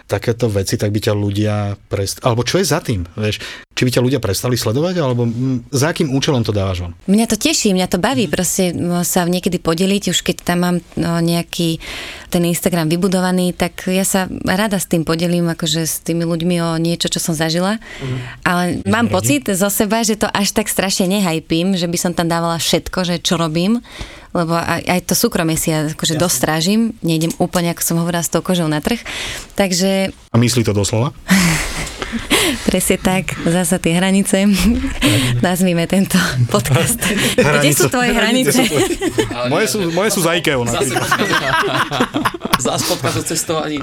Speaker 2: takéto veci, tak by ťa ľudia prest... Alebo čo je za tým? Vieš, či by ťa ľudia prestali sledovať, alebo mm, za akým účelom to dávaš von?
Speaker 4: Mňa to teší, mňa to baví proste sa niekedy podeliť, už keď tam mám no, nejaký ten Instagram vybudovaný, tak ja sa rada s tým podelím, akože s tými ľuďmi o niečo, čo som zažila. Ale mám pocit zo seba, že to až tak strašne nehajpím, že by som tam dávala všetko, že čo robím, lebo aj, aj to súkromie si ja akože dosť strážim, nejdem úplne, ako som hovorila, s tou kožou na trh. Takže
Speaker 2: A myslí to doslova?
Speaker 4: Presne tak, zasa tie hranice. Nazvime tento podcast. Kde sú tvoje hranice?
Speaker 2: Moje sú, moje sú za IKEA.
Speaker 5: Zás podcast o cestovaní.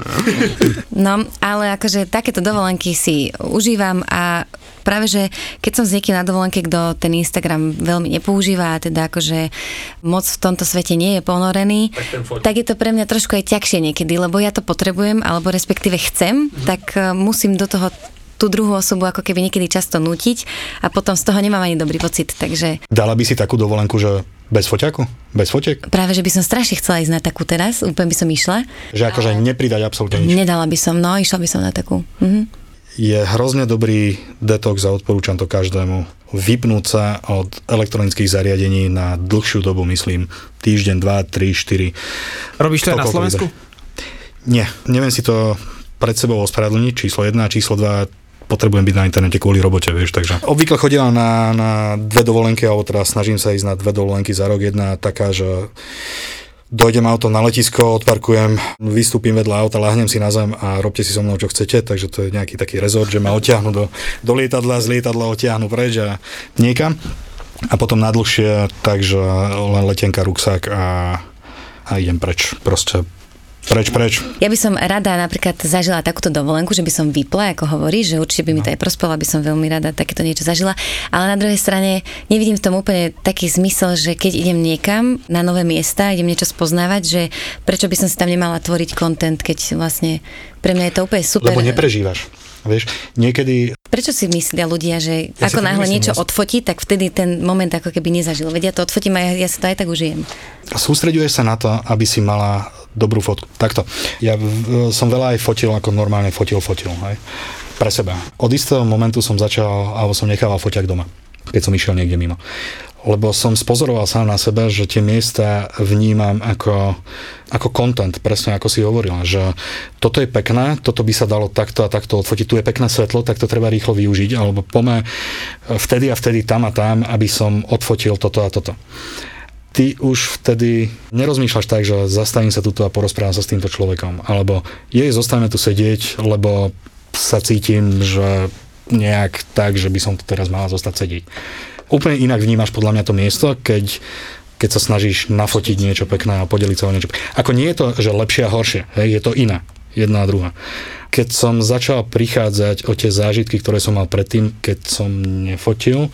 Speaker 4: No, ale akože takéto dovolenky si užívam a práve, že keď som s niekým na dovolenke, kto ten Instagram veľmi nepoužíva a teda akože moc v tomto svete nie je ponorený,
Speaker 5: Tak
Speaker 4: tak je to pre mňa trošku aj ťažšie niekedy, lebo ja to potrebujem, alebo respektíve chcem, tak eh, musím do toho tú druhú osobu ako keby niekedy často nútiť a potom z toho nemám ani dobrý pocit, takže
Speaker 2: Dala by si takú dovolenku, že bez foťaku? Bez fotiek?
Speaker 4: práve, že by som strašne chcela ísť na takú teraz, úplne by som išla.
Speaker 2: Že akože nepridať absolútne nič.
Speaker 4: Nedala by som, no, išla by som na takú. Mhm.
Speaker 2: Je hrozne dobrý detox a odporúčam to každému. Vypnúť sa od elektronických zariadení na dlhšiu dobu, myslím, týždeň, dva, tri, štyri.
Speaker 1: Robíš to aj na Slovensku?
Speaker 2: Nie, neviem si to pred sebou ospravedlniť, číslo 1 a číslo 2 potrebujem byť na internete kvôli robote, vieš, takže obvykle chodím na, na dve dovolenky, alebo teda snažím sa ísť na dve dovolenky za rok. Jedna taká, že dojdem auto na letisko, odparkujem, vystúpim vedľa auta, lahnem si na zem a robte si so mnou, čo chcete, takže to je nejaký taký rezort, že ma odtiahnu do, do lietadla, z lietadla odtiahnu preč a niekam. A potom na takže len letenka, ruksak a, a idem preč. Proste preč, preč.
Speaker 4: Ja by som rada napríklad zažila takúto dovolenku, že by som vypla, ako hovorí, že určite by mi to aj prospelo, aby som veľmi rada takéto niečo zažila. Ale na druhej strane nevidím v tom úplne taký zmysel, že keď idem niekam na nové miesta, idem niečo spoznávať, že prečo by som si tam nemala tvoriť content, keď vlastne pre mňa je to úplne super.
Speaker 2: Lebo neprežívaš. Vieš, niekedy
Speaker 4: Prečo si myslia ľudia, že
Speaker 2: Ja
Speaker 4: ako náhle niečo
Speaker 2: si-
Speaker 4: odfotí, tak vtedy ten moment ako keby nezažil. Vedia to odfotím a ja, ja si to aj tak užijem.
Speaker 2: sústreďuješ sa na to, aby si mala dobrú fotku. Takto. Ja som veľa aj fotil, ako normálne fotil, fotil. Hej? Pre seba. Od istého momentu som začal, alebo som nechával foťak doma, keď som išiel niekde mimo. Lebo som spozoroval sám na sebe, že tie miesta vnímam ako, ako content, presne ako si hovorila, že toto je pekné, toto by sa dalo takto a takto odfotiť, tu je pekné svetlo, tak to treba rýchlo využiť, alebo pome vtedy a vtedy tam a tam, aby som odfotil toto a toto ty už vtedy nerozmýšľaš tak, že zastavím sa tuto a porozprávam sa s týmto človekom. Alebo jej, zostaneme tu sedieť, lebo sa cítim, že nejak tak, že by som tu teraz mala zostať sedieť. Úplne inak vnímaš podľa mňa to miesto, keď keď sa snažíš nafotiť niečo pekné a podeliť sa o niečo. Ako nie je to, že lepšie a horšie, hej, je to iné, jedna a druhá. Keď som začal prichádzať o tie zážitky, ktoré som mal predtým, keď som nefotil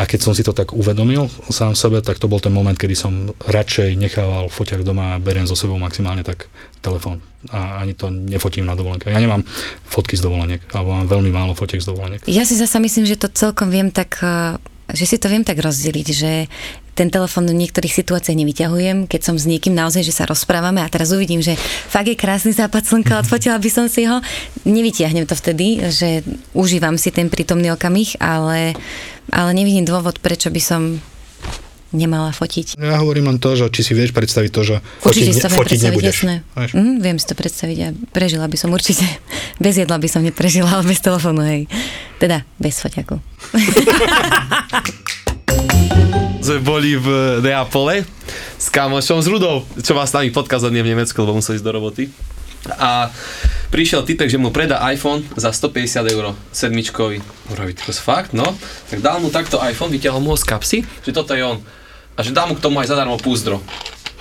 Speaker 2: a keď som si to tak uvedomil sám sebe, tak to bol ten moment, kedy som radšej nechával foťak doma a beriem so sebou maximálne tak telefón a ani to nefotím na dovolenke. Ja nemám fotky z dovoleniek, alebo mám veľmi málo fotiek z dovoleniek.
Speaker 4: Ja si zasa myslím, že to celkom viem tak, eh, že si to viem tak rozdeliť, že ten telefon do niektorých situácií nevyťahujem, keď som s niekým naozaj, že sa rozprávame a teraz uvidím, že fakt je krásny západ slnka, odfotila by som si ho. Nevyťahnem to vtedy, že užívam si ten prítomný okamih, ale, ale nevidím dôvod, prečo by som nemala fotiť.
Speaker 2: Ja hovorím len to, že či si vieš predstaviť to, že
Speaker 4: Určite
Speaker 2: fotiť,
Speaker 4: si to viem
Speaker 2: fotiť nebudeš.
Speaker 4: jasné. Mm, viem si to predstaviť a prežila by som určite. Bez jedla by som neprežila, ale bez telefónu, hej. Teda bez foťaku.
Speaker 5: sme boli v Neapole s kamošom, s Rudou, čo má s nami podcast v Nemecku, lebo musel ísť do roboty. A prišiel typek, že mu predá iPhone za 150 eur, sedmičkový. Hovorí, to fakt, no. Tak dal mu takto iPhone, vyťahol mu ho z kapsy, že toto je on. A že dá mu k tomu aj zadarmo púzdro.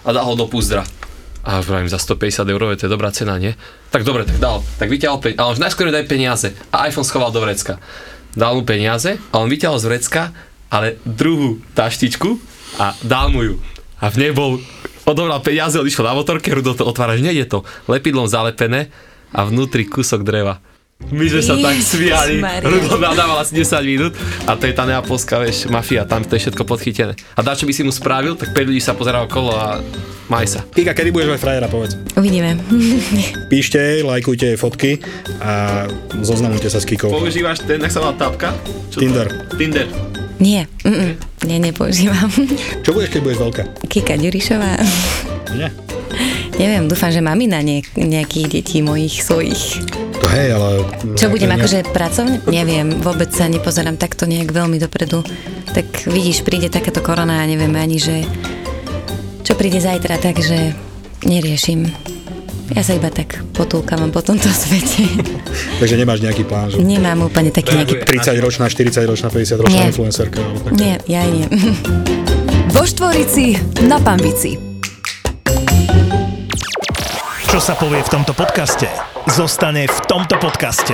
Speaker 5: A dal ho do púzdra. A vravím, za 150 eur, to dobrá cena, nie? Tak dobre, tak dal. Tak vyťahol peniaze, ale už najskôr daj peniaze. A iPhone schoval do vrecka. Dal mu peniaze a on vyťahol z vrecka, ale druhú taštičku a dal mu ju. A v nej bol, odobral peniaze, odišiel na motorke, Rudo to otvára, že nejde to. Lepidlom zalepené a vnútri kúsok dreva. My sme sa tak smiali. Rudo nadával asi 10 minút a to je tá neapolská, vieš, mafia, tam to je všetko podchytené. A dá, čo by si mu spravil, tak 5 ľudí sa pozeralo okolo a maj sa.
Speaker 2: Kika, kedy budeš mať frajera, povedz.
Speaker 4: Uvidíme.
Speaker 2: Píšte jej, lajkujte jej fotky a zoznamujte sa s Kikou.
Speaker 5: Používaš ten, jak sa volá tápka? Čo to-
Speaker 2: Tinder.
Speaker 5: Tinder.
Speaker 4: Nie, mm, nie, nepoužívam.
Speaker 2: Čo budeš, keď budeš veľká?
Speaker 4: Kika Ďurišová.
Speaker 2: Nie.
Speaker 4: Neviem, dúfam, že mamina nie, nejakých detí mojich svojich.
Speaker 2: Hej, ale...
Speaker 4: Čo budem,
Speaker 2: nejaké-
Speaker 4: akože pracovne? Neviem, vôbec sa nepozerám takto nejak veľmi dopredu. Tak vidíš, príde takáto korona a nevieme ani, že čo príde zajtra, takže neriešim. Ja sa iba tak potúkam po tomto svete.
Speaker 2: Takže nemáš nejaký plán, že
Speaker 4: Nemám úplne taký nejaký...
Speaker 2: 30-ročná, 40-ročná, 50-ročná
Speaker 4: Nie.
Speaker 2: influencerka. Alebo tak.
Speaker 4: Nie, ja nie.
Speaker 3: Vo Štvorici na Pambici.
Speaker 7: Čo sa povie v tomto podcaste, zostane v tomto podcaste.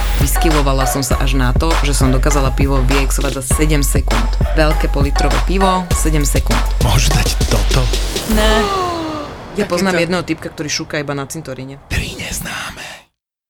Speaker 8: Vyskyvovala som sa až na to, že som dokázala pivo vyexovať za 7 sekúnd. Veľké politrové pivo, 7 sekúnd.
Speaker 7: môžu dať toto.
Speaker 8: Ne. Ja poznám jedného typka, ktorý šúka iba na cintoríne.
Speaker 7: Tri neznáme.